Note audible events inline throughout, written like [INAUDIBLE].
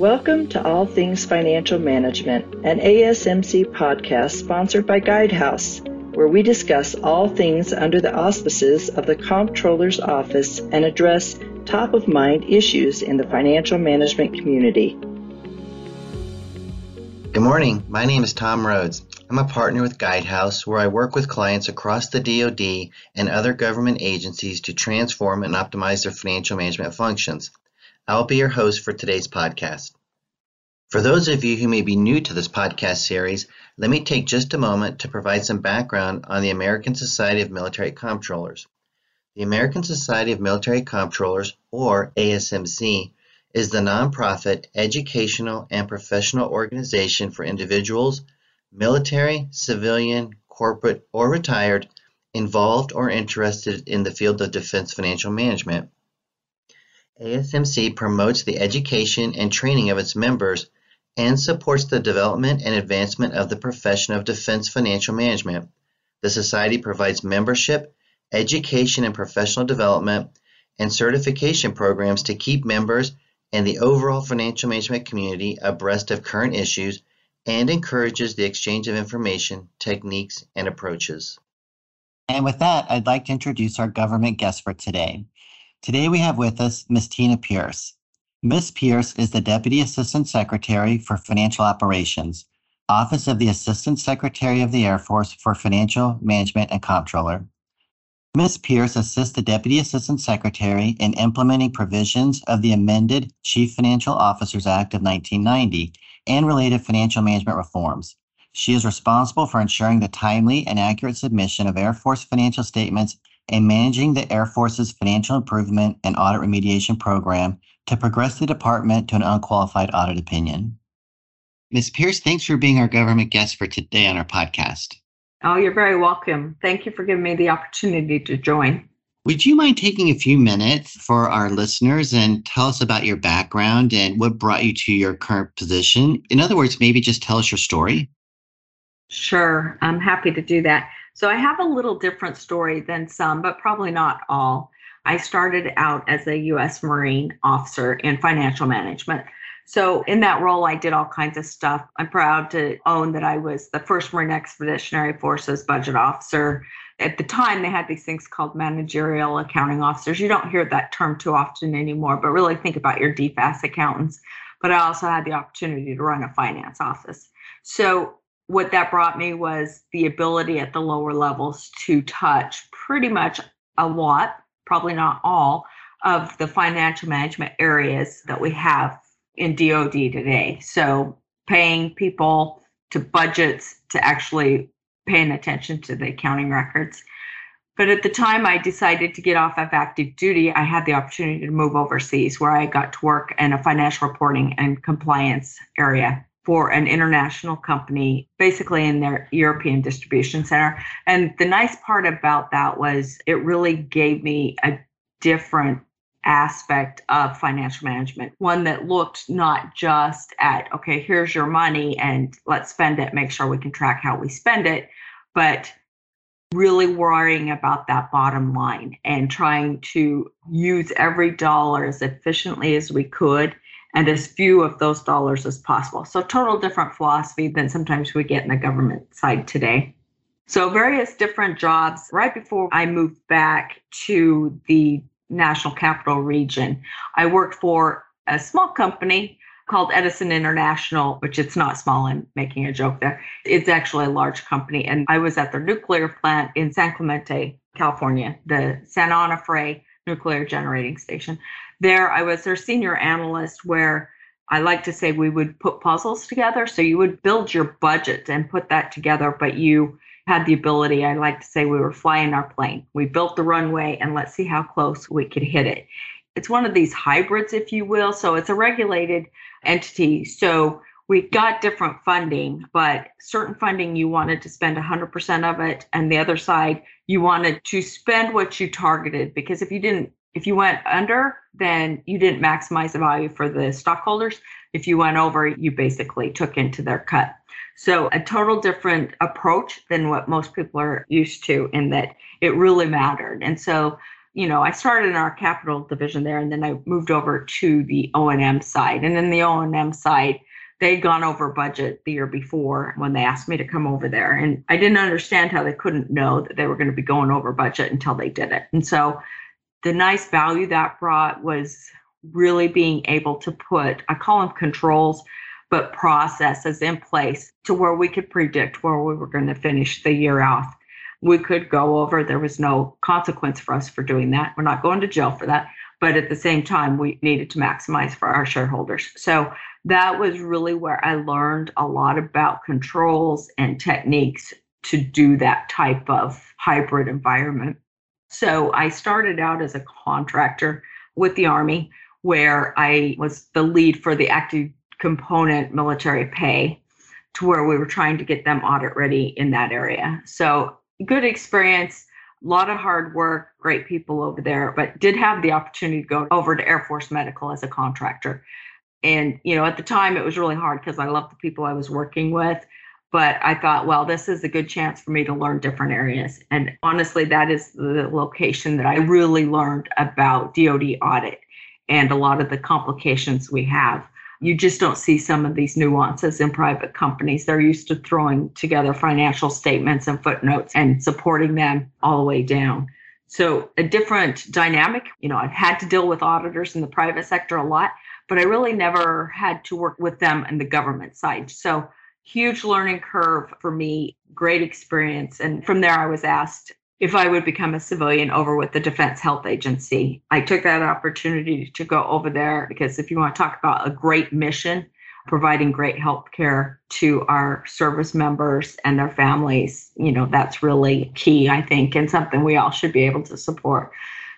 Welcome to All Things Financial Management, an ASMC podcast sponsored by Guidehouse, where we discuss all things under the auspices of the Comptroller's Office and address top of mind issues in the financial management community. Good morning. My name is Tom Rhoads. I'm a partner with Guidehouse, where I work with clients across the DoD and other government agencies to transform and optimize their financial management functions. I'll be your host for today's podcast. For those of you who may be new to this podcast series, let me take just a moment to provide some background on the American Society of Military Comptrollers. The American Society of Military Comptrollers, or ASMC, is the nonprofit educational and professional organization for individuals, military, civilian, corporate, or retired, involved or interested in the field of defense financial management. ASMC promotes the education and training of its members and supports the development and advancement of the profession of defense financial management. The Society provides membership, education and professional development, and certification programs to keep members and the overall financial management community abreast of current issues and encourages the exchange of information, techniques, and approaches. And with that, I'd like to introduce our government guest for today. Today we have with us Ms. Tina Pierce. Ms. Pierce is the Deputy Assistant Secretary for Financial Operations, Office of the Assistant Secretary of the Air Force for Financial Management and Comptroller. Ms. Pierce assists the Deputy Assistant Secretary in implementing provisions of the amended Chief Financial Officers Act of 1990 and related financial management reforms. She is responsible for ensuring the timely and accurate submission of Air Force financial statements and managing the Air Force's financial improvement and audit remediation program to progress the department to an unqualified audit opinion. Ms. Pierce, thanks for being our government guest for today on our podcast. Oh, you're very welcome. Thank you for giving me the opportunity to join. Would you mind taking a few minutes for our listeners and tell us about your background and what brought you to your current position? In other words, maybe just tell us your story. Sure, I'm happy to do that. So I have a little different story than some, but probably not all. I started out as a U.S. Marine officer in financial management. So, in that role, I did all kinds of stuff. I'm proud to own that I was the first Marine Expeditionary Forces budget officer. At the time, they had these things called managerial accounting officers. You don't hear that term too often anymore, but really think about your DFAS accountants. But I also had the opportunity to run a finance office. So, what that brought me was the ability at the lower levels to touch pretty much a lot, probably not all, of the financial management areas that we have in DoD today. So paying people to budgets to actually paying attention to the accounting records. But at the time I decided to get off of active duty, I had the opportunity to move overseas where I got to work in a financial reporting and compliance area for an international company, basically in their European distribution center. And the nice part about that was it really gave me a different aspect of financial management, one that looked not just at, okay, here's your money and let's spend it, make sure we can track how we spend it, but really worrying about that bottom line and trying to use every dollar as efficiently as we could and as few of those dollars as possible. So, total different philosophy than sometimes we get in the government side today. So, various different jobs. Right before I moved back to the National Capital Region, I worked for a small company called Edison International, which it's not small, I'm making a joke there. It's actually a large company. And I was at their nuclear plant in San Clemente, California, the San Onofre nuclear generating station there I was their senior analyst where I like to say we would put puzzles together. So you would build your budget and put that together, but you had the ability, I like to say we were flying our plane. We built the runway and let's see how close we could hit it. It's one of these hybrids, if you will. So it's a regulated entity. So we got different funding, but certain funding you wanted to spend 100% of it. And the other side, you wanted to spend what you targeted because if you didn't if you went under, then you didn't maximize the value for the stockholders. If you went over, you basically took into their cut. So, a total different approach than what most people are used to, in that it really mattered. And so, you know, I started in our capital division there, and then I moved over to the O and M side. And then the O and M side, they'd gone over budget the year before when they asked me to come over there, and I didn't understand how they couldn't know that they were going to be going over budget until they did it. And so, the nice value that brought was really being able to put, I call them controls, but processes in place to where we could predict where we were going to finish the year off we could go over. There was no consequence for us for doing that. We're not going to jail for that. But at the same time, we needed to maximize for our shareholders. So that was really where I learned a lot about controls and techniques to do that type of hybrid environment. So I started out as a contractor with the Army, where I was the lead for the active component military pay to where we were trying to get them audit ready in that area. So good experience, a lot of hard work, great people over there, but did have the opportunity to go over to Air Force Medical as a contractor. And, you know, at the time it was really hard because I loved the people I was working with. But I thought, well, this is a good chance for me to learn different areas. And honestly, that is the location that I really learned about DoD audit and a lot of the complications we have you just don't see some of these nuances in private companies. They're used to throwing together financial statements and footnotes and supporting them all the way down. So, a different dynamic. You know, I've had to deal with auditors in the private sector a lot, but I really never had to work with them in the government side. So, huge learning curve for me, great experience. And from there, I was asked if I would become a civilian over with the Defense Health Agency. I took that opportunity to go over there because if you want to talk about a great mission, providing great health care to our service members and their families, you know, that's really key, I think, and something we all should be able to support.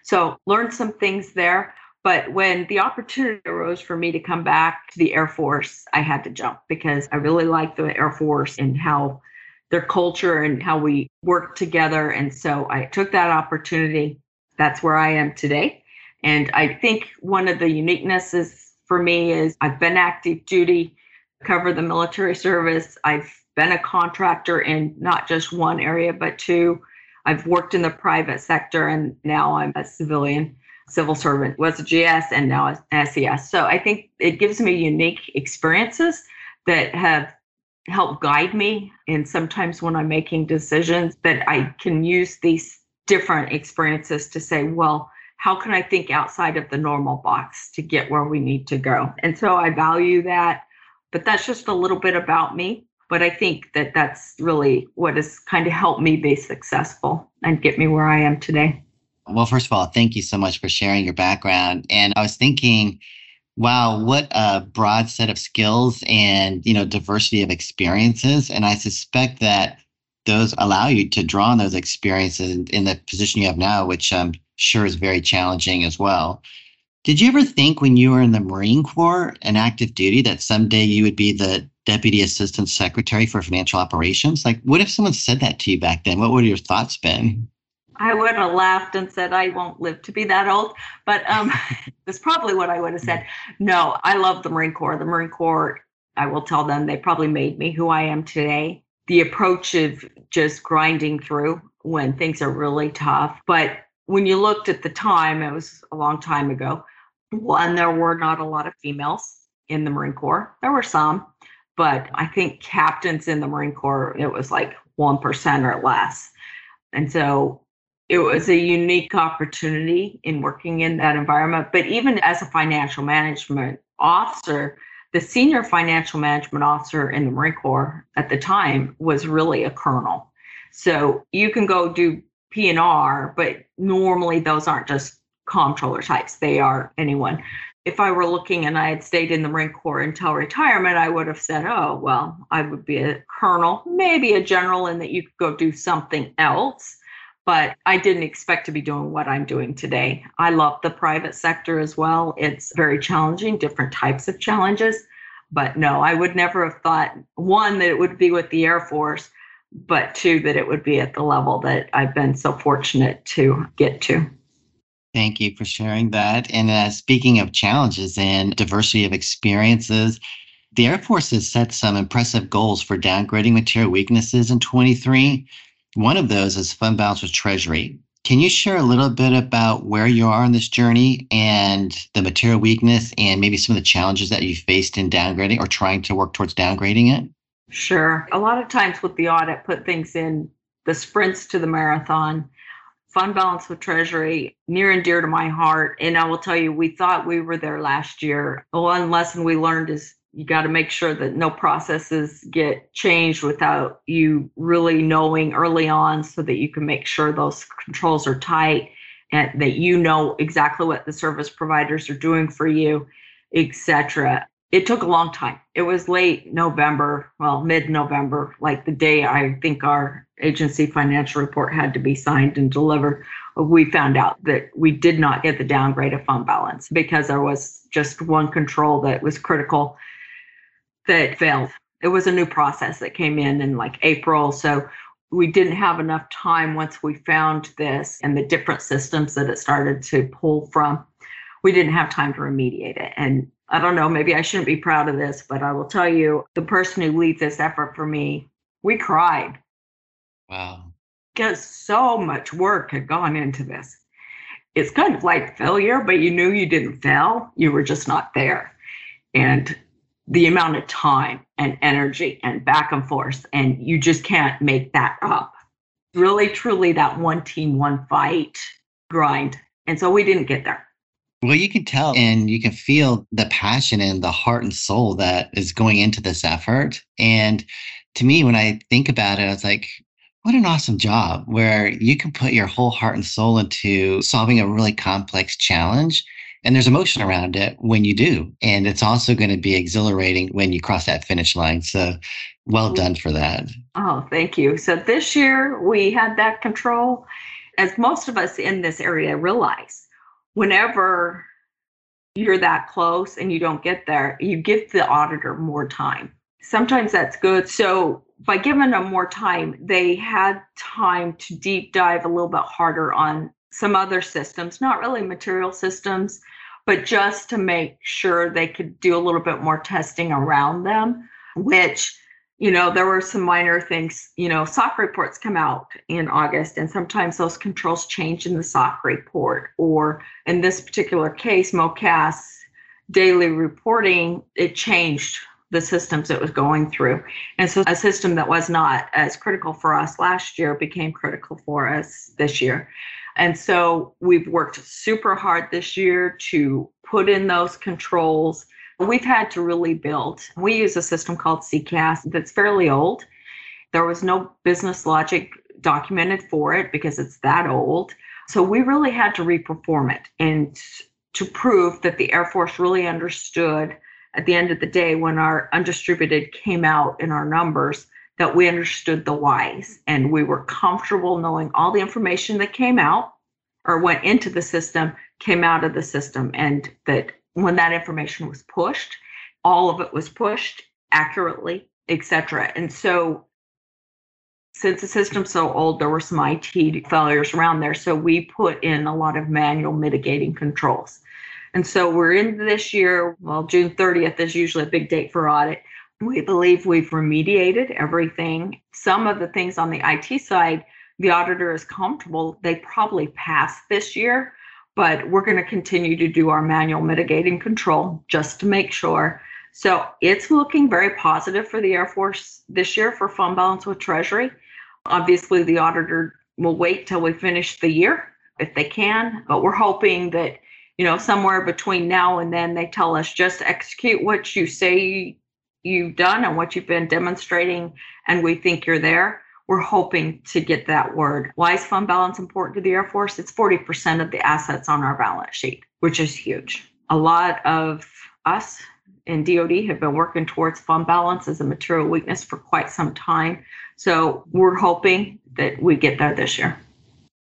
So, learned some things there. But when the opportunity arose for me to come back to the Air Force, I had to jump because I really like the Air Force and how their culture and how we work together. And so I took that opportunity. That's where I am today. And I think one of the uniquenesses for me is I've been active duty, cover the military service. I've been a contractor in not just one area, but two. I've worked in the private sector and now I'm a civilian civil servant, was a GS and now a SES. So I think it gives me unique experiences that have helped guide me. And sometimes when I'm making decisions, that I can use these different experiences to say, well, how can I think outside of the normal box to get where we need to go? And so I value that. But that's just a little bit about me. But I think that that's really what has kind of helped me be successful and get me where I am today. Well, first of all, thank you so much for sharing your background. And I was thinking, Wow, what a broad set of skills and, you know, diversity of experiences. And I suspect that those allow you to draw on those experiences in the position you have now, which I'm sure is very challenging as well. Did you ever think when you were in the Marine Corps and active duty that someday you would be the Deputy Assistant Secretary for Financial Operations? Like, what if someone said that to you back then? What would your thoughts been? I would have laughed and said, I won't live to be that old. But um, [LAUGHS] that's probably what I would have said. No, I love the Marine Corps. The Marine Corps, I will tell them, they probably made me who I am today. The approach of just grinding through when things are really tough. But when you looked at the time, it was a long time ago. One, there were not a lot of females in the Marine Corps. There were some, but I think captains in the Marine Corps, it was like 1% or less. And so it was a unique opportunity in working in that environment. But even as a financial management officer, the senior financial management officer in the Marine Corps at the time was really a colonel. So you can go do P&R, but normally those aren't just comptroller types. They are anyone. If I were looking and I had stayed in the Marine Corps until retirement, I would have said, oh, well, I would be a colonel, maybe a general, and that you could go do something else but I didn't expect to be doing what I'm doing today. I love the private sector as well. It's very challenging, different types of challenges. But no, I would never have thought one, that it would be with the Air Force, but two, that it would be at the level that I've been so fortunate to get to. Thank you for sharing that. And uh, speaking of challenges and diversity of experiences, the Air Force has set some impressive goals for downgrading material weaknesses in 23. One of those is fund balance with Treasury. Can you share a little bit about where you are on this journey and the material weakness and maybe some of the challenges that you faced in downgrading or trying to work towards downgrading it? Sure. A lot of times with the audit, put things in the sprints to the marathon. Fund balance with Treasury, near and dear to my heart. And I will tell you, we thought we were there last year. One lesson we learned is you got to make sure that no processes get changed without you really knowing early on so that you can make sure those controls are tight and that you know exactly what the service providers are doing for you etc it took a long time. It was late november well mid-november like the day i think our agency financial report had to be signed and delivered we found out that we did not get the downgrade of fund balance because there was just one control that was critical that failed. It was a new process that came in in like April. So we didn't have enough time once we found this and the different systems that it started to pull from. We didn't have time to remediate it. And I don't know, maybe I shouldn't be proud of this, but I will tell you the person who leads this effort for me, we cried. Wow. Because so much work had gone into this. It's kind of like failure, but you knew you didn't fail. You were just not there. And the amount of time and energy and back and forth, and you just can't make that up. Really, truly, that one team, one fight grind. And so we didn't get there. Well, you can tell and you can feel the passion and the heart and soul that is going into this effort. And to me, when I think about it, I was like, what an awesome job where you can put your whole heart and soul into solving a really complex challenge and there's emotion around it when you do. And it's also going to be exhilarating when you cross that finish line. So well mm-hmm. done for that. Oh, thank you. So this year we had that control. As most of us in this area realize, whenever you're that close and you don't get there, you give the auditor more time. Sometimes that's good. So by giving them more time, they had time to deep dive a little bit harder on some other systems, not really material systems, but just to make sure they could do a little bit more testing around them, which, you know, there were some minor things. You know, SOC reports come out in August, and sometimes those controls change in the SOC report. Or in this particular case, MOCAS daily reporting, it changed the systems it was going through. And so a system that was not as critical for us last year became critical for us this year. And so we've worked super hard this year to put in those controls. We've had to really build. We use a system called CCAS that's fairly old. There was no business logic documented for it because it's that old. So we really had to reperform it and to prove that the Air Force really understood at the end of the day when our undistributed came out in our numbers that we understood the whys and we were comfortable knowing all the information that came out or went into the system came out of the system and that when that information was pushed all of it was pushed accurately etc and so since the system's so old there were some it failures around there so we put in a lot of manual mitigating controls. And so we're in this year well june 30th is usually a big date for audit we believe we've remediated everything. Some of the things on the IT side, the auditor is comfortable. They probably passed this year, but we're going to continue to do our manual mitigating control just to make sure. So it's looking very positive for the Air Force this year for fund balance with Treasury. Obviously, the auditor will wait till we finish the year if they can, but we're hoping that you know somewhere between now and then they tell us just execute what you say you've done and what you've been demonstrating, and we think you're there. We're hoping to get that word. Why is fund balance important to the Air Force? It's 40% of the assets on our balance sheet, which is huge. A lot of us in DoD have been working towards fund balance as a material weakness for quite some time. So we're hoping that we get there this year.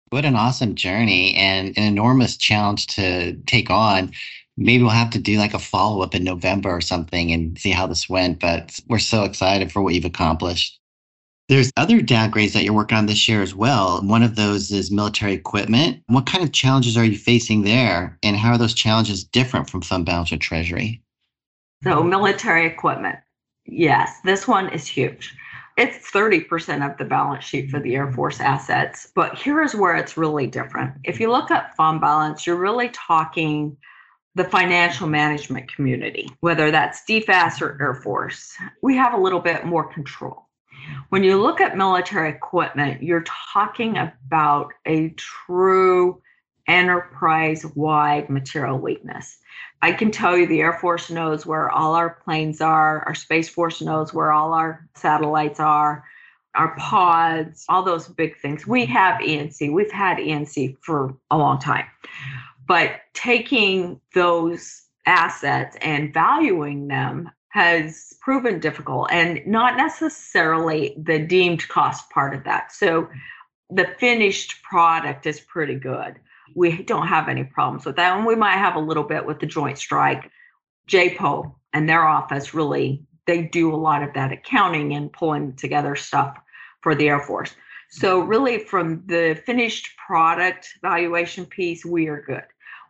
What an awesome journey and an enormous challenge to take on maybe we'll have to do like a follow up in November or something and see how this went. But we're so excited for what you've accomplished. There's other downgrades that you're working on this year as well. One of those is military equipment. What kind of challenges are you facing there? And how are those challenges different from fund balance or treasury? So, military equipment. Yes, this one is huge. It's 30% of the balance sheet for the Air Force assets. But here is where it's really different. If you look at fund balance, you're really talking the financial management community, whether that's DFAS or Air Force. We have a little bit more control. When you look at military equipment, you're talking about a true enterprise wide material weakness. I can tell you the Air Force knows where all our planes are, our Space Force knows where all our satellites are, our pods, all those big things. We have E&C, we've had E&C for a long time. But taking those assets and valuing them has proven difficult and not necessarily the deemed cost part of that. So the finished product is pretty good we don't have any problems with that. And we might have a little bit with the Joint Strike. JPO and their office really, they do a lot of that accounting and pulling together stuff for the Air Force. So, really, from the finished product valuation piece, we are good.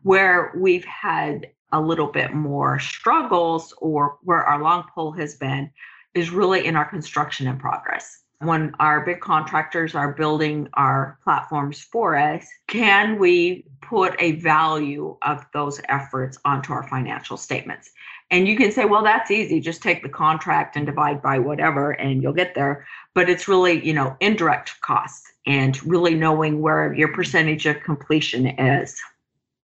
Where we've had a little bit more struggles or where our long pull has been is really in our construction in progress when our big contractors are building our platforms for us, can we put a value of those efforts onto our financial statements? And you can say, well, that's easy. Just take the contract and divide by whatever, and you'll get there. But it's really, you know, indirect costs and really knowing where your percentage of completion is,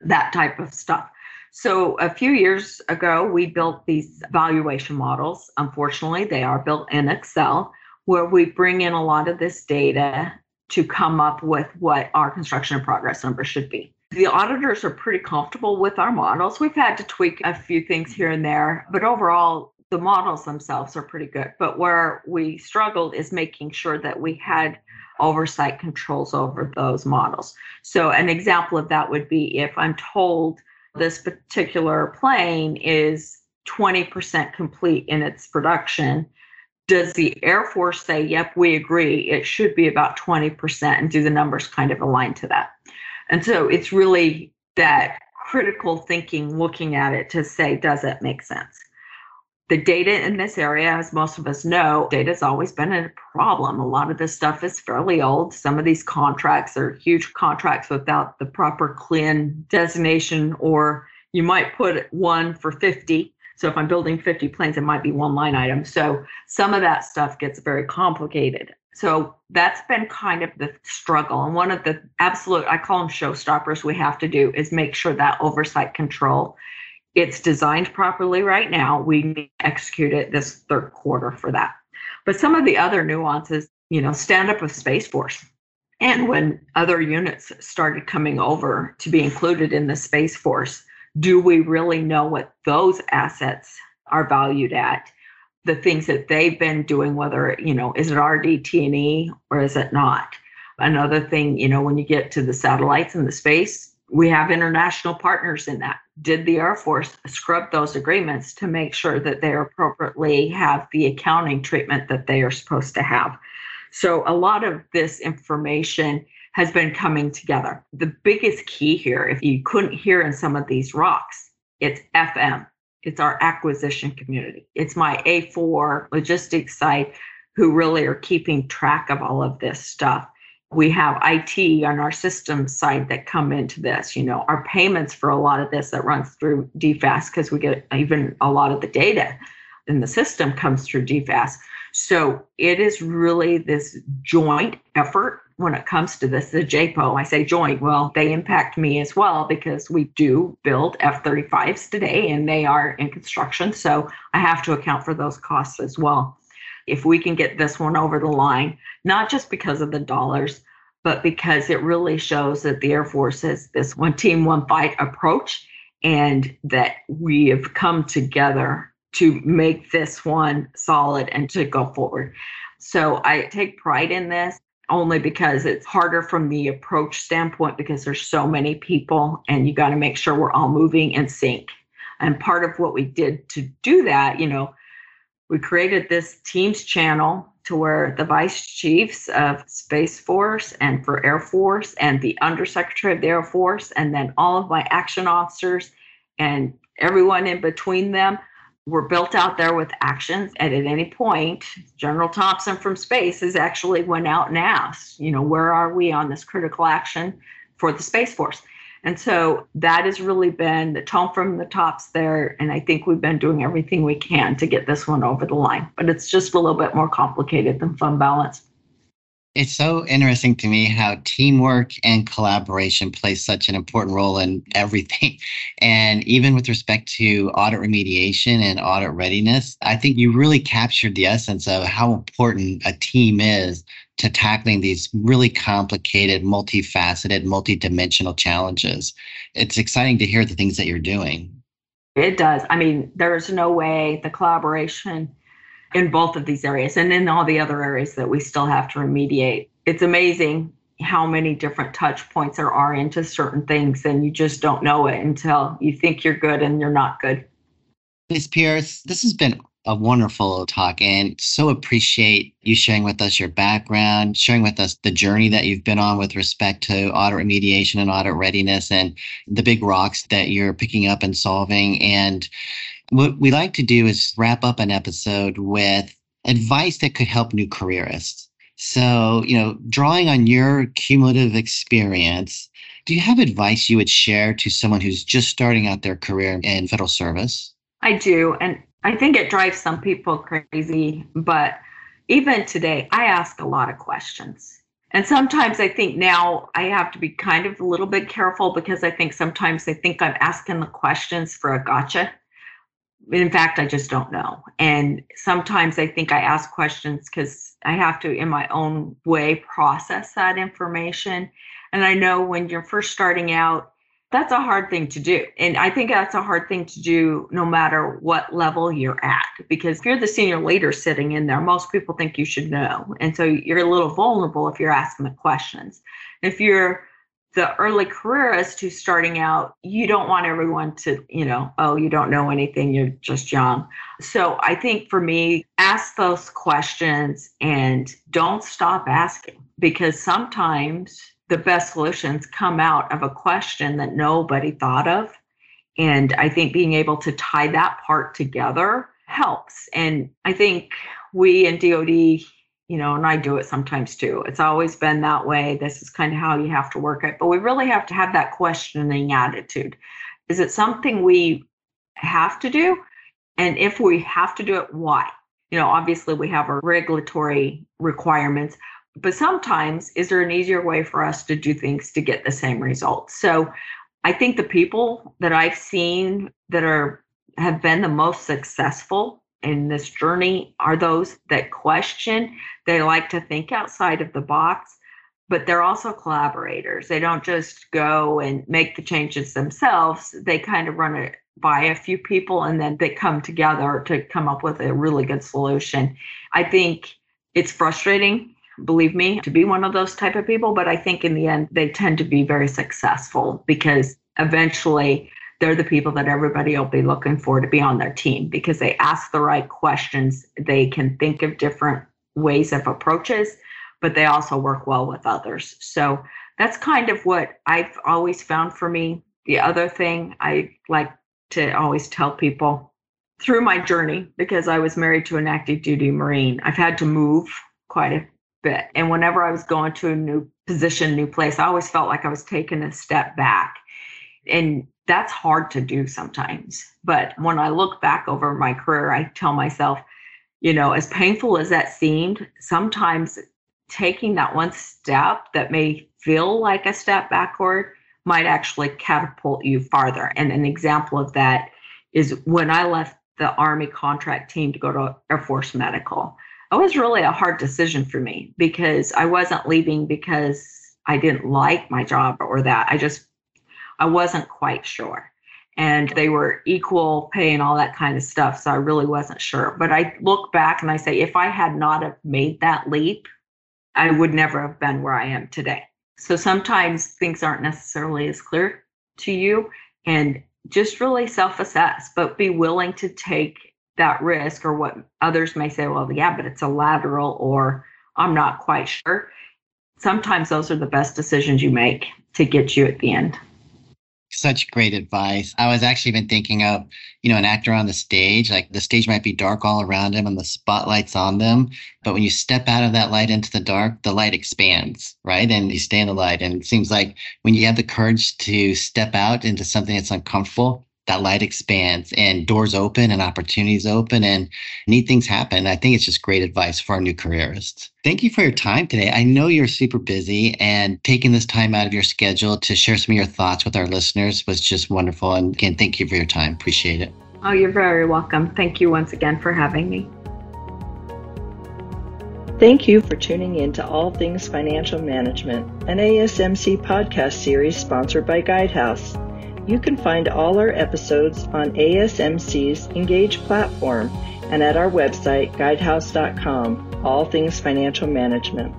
that type of stuff. So a few years ago, we built these valuation models. Unfortunately, they are built in Excel where we bring in a lot of this data to come up with what our construction progress number should be. The auditors are pretty comfortable with our models. We've had to tweak a few things here and there, but overall, the models themselves are pretty good. But where we struggled is making sure that we had oversight controls over those models. So, an example of that would be if I'm told this particular plane is 20% complete in its production does the Air Force say, yep, we agree, it should be about 20%, and do the numbers kind of align to that? And so it's really that critical thinking looking at it to say, does it make sense? The data in this area, as most of us know, data has always been a problem. A lot of this stuff is fairly old. Some of these contracts are huge contracts without the proper CLIN designation, or you might put one for 50 so if I'm building 50 planes, it might be one line item. So some of that stuff gets very complicated. So that's been kind of the struggle. And one of the absolute, I call them showstoppers, we have to do is make sure that oversight control it's designed properly right now. We execute it this third quarter for that. But some of the other nuances, you know, stand up of Space Force. And when other units started coming over to be included in the Space Force, do we really know what those assets are valued at? The things that they've been doing, whether, you know, is it RDT&E or is it not? Another thing, you know, when you get to the satellites and the space, we have international partners in that. Did the Air Force scrub those agreements to make sure that they appropriately have the accounting treatment that they are supposed to have? So, a lot of this information has been coming together. The biggest key here, if you couldn't hear in some of these rocks, it's FM. It's our acquisition community. It's my A4 logistics site who really are keeping track of all of this stuff. We have IT on our systems side that come into this. You know, our payments for a lot of this that runs through DFAS because we get even a lot of the data in the system comes through DFAS. So it is really this joint effort when it comes to this, the JPO, I say joint, well, they impact me as well because we do build F 35s today and they are in construction. So I have to account for those costs as well. If we can get this one over the line, not just because of the dollars, but because it really shows that the Air Force has this one team, one fight approach and that we have come together to make this one solid and to go forward. So I take pride in this only because it's harder from the approach standpoint because there's so many people and you got to make sure we're all moving in sync. And part of what we did to do that, you know, we created this Teams channel to where the vice chiefs of Space Force and for Air Force and the undersecretary of the Air Force and then all of my action officers and everyone in between them we're built out there with actions. And at any point general thompson from space has actually went out and asked you know where are we on this critical action for the space force and so that has really been the tone from the tops there and i think we've been doing everything we can to get this one over the line but it's just a little bit more complicated than fund balance it's so interesting to me how teamwork and collaboration plays such an important role in everything. [LAUGHS] And even with respect to audit remediation and audit readiness, I think you really captured the essence of how important a team is to tackling these really complicated, multifaceted, multidimensional challenges. It's exciting to hear the things that you're doing. It does. I mean, there's no way the collaboration in both of these areas and in all the other areas that we still have to remediate. It's amazing how many different touch points there are into certain things, and you just don't know it until you think you're good and you're not good. Ms. Pierce, this has been a wonderful talk and so appreciate you sharing with us your background, sharing with us the journey that you've been on with respect to audit remediation and audit readiness and the big rocks that you're picking up and solving. And what we like to do is wrap up an episode with advice that could help new careerists. So, you know, drawing on your cumulative experience, do you have advice you would share to someone who's just starting out their career in federal service? I do. And I think it drives some people crazy. But even today, I ask a lot of questions. And sometimes I think now I have to be kind of a little bit careful because I think sometimes they think I'm asking the questions for a gotcha in fact, I just don't know. And sometimes I think I ask questions because I have to, in my own way, process that information. And I know when you're first starting out, that's a hard thing to do. And I think that's a hard thing to do no matter what level you're at. Because if you're the senior leader sitting in there, most people think you should know. And so you're a little vulnerable if you're asking the questions. If you're the early careerist who's starting out, you don't want everyone to, you know, oh, you don't know anything, you're just young. So I think for me, ask those questions and don't stop asking because sometimes the best solutions come out of a question that nobody thought of. And I think being able to tie that part together helps. And I think we in DoD you know, and I do it sometimes too. It's always been that way. This is kind of how you have to work it. But we really have to have that questioning attitude. Is it something we have to do? And if we have to do it, why? You know, obviously we have our regulatory requirements, but sometimes is there an easier way for us to do things to get the same results? So I think the people that I've seen that are have been the most successful in this journey are those that question, they like to think outside of the box, but they're also collaborators. They don't just go and make the changes themselves, they kind of run it by a few people and then they come together to come up with a really good solution. I think it's frustrating believe me to be one of those type of people but i think in the end they tend to be very successful because eventually they're the people that everybody will be looking for to be on their team because they ask the right questions. They can think of different ways of approaches, but they also work well with others. So that's kind of what I've always found for me. The other thing I like to always tell people through my journey, because I was married to an active duty Marine, I've had to move quite a bit. And whenever I was going to a new position, new place, I always felt like I was taking a step back. And that's hard to do sometimes. But when I look back over my career, I tell myself, you know, as painful as that seemed, sometimes taking that one step that may feel like a step backward might actually catapult you farther. And an example of that is when I left the Army contract team to go to Air Force Medical. It was really a hard decision for me because I wasn't leaving because I didn't like my job or that. I just I wasn't quite sure. And they were equal pay and all that kind of stuff. So I really wasn't sure. But I look back and I say, if I had not have made that leap, I would never have been where I am today. So sometimes things aren't necessarily as clear to you and just really self assess, but be willing to take that risk or what others may say, well, yeah, but it's a lateral or I'm not quite sure. Sometimes those are the best decisions you make to get you at the end. such great advice. I was actually been thinking of, you know, an actor on the stage, like the stage might be dark all around him and the spotlight's on them. But when you step out of that light into the dark, the light expands, right? And you stay in the light. And it seems like when you have the courage to step out into something that's uncomfortable, that light expands and doors open and opportunities open and neat things happen. I think it's just great advice for our new careerists. Thank you for your time today. I know you're super busy and taking this time out of your schedule to share some of your thoughts with our listeners was just wonderful. And again, thank you for your time. Appreciate it. Oh, you're very welcome. Thank you once again for having me. Thank you for tuning in to All Things Financial Management, an ASMC podcast series sponsored by Guidehouse. You can find all our episodes on ASMC's Engage platform and at our website, guidehouse.com, all things financial management.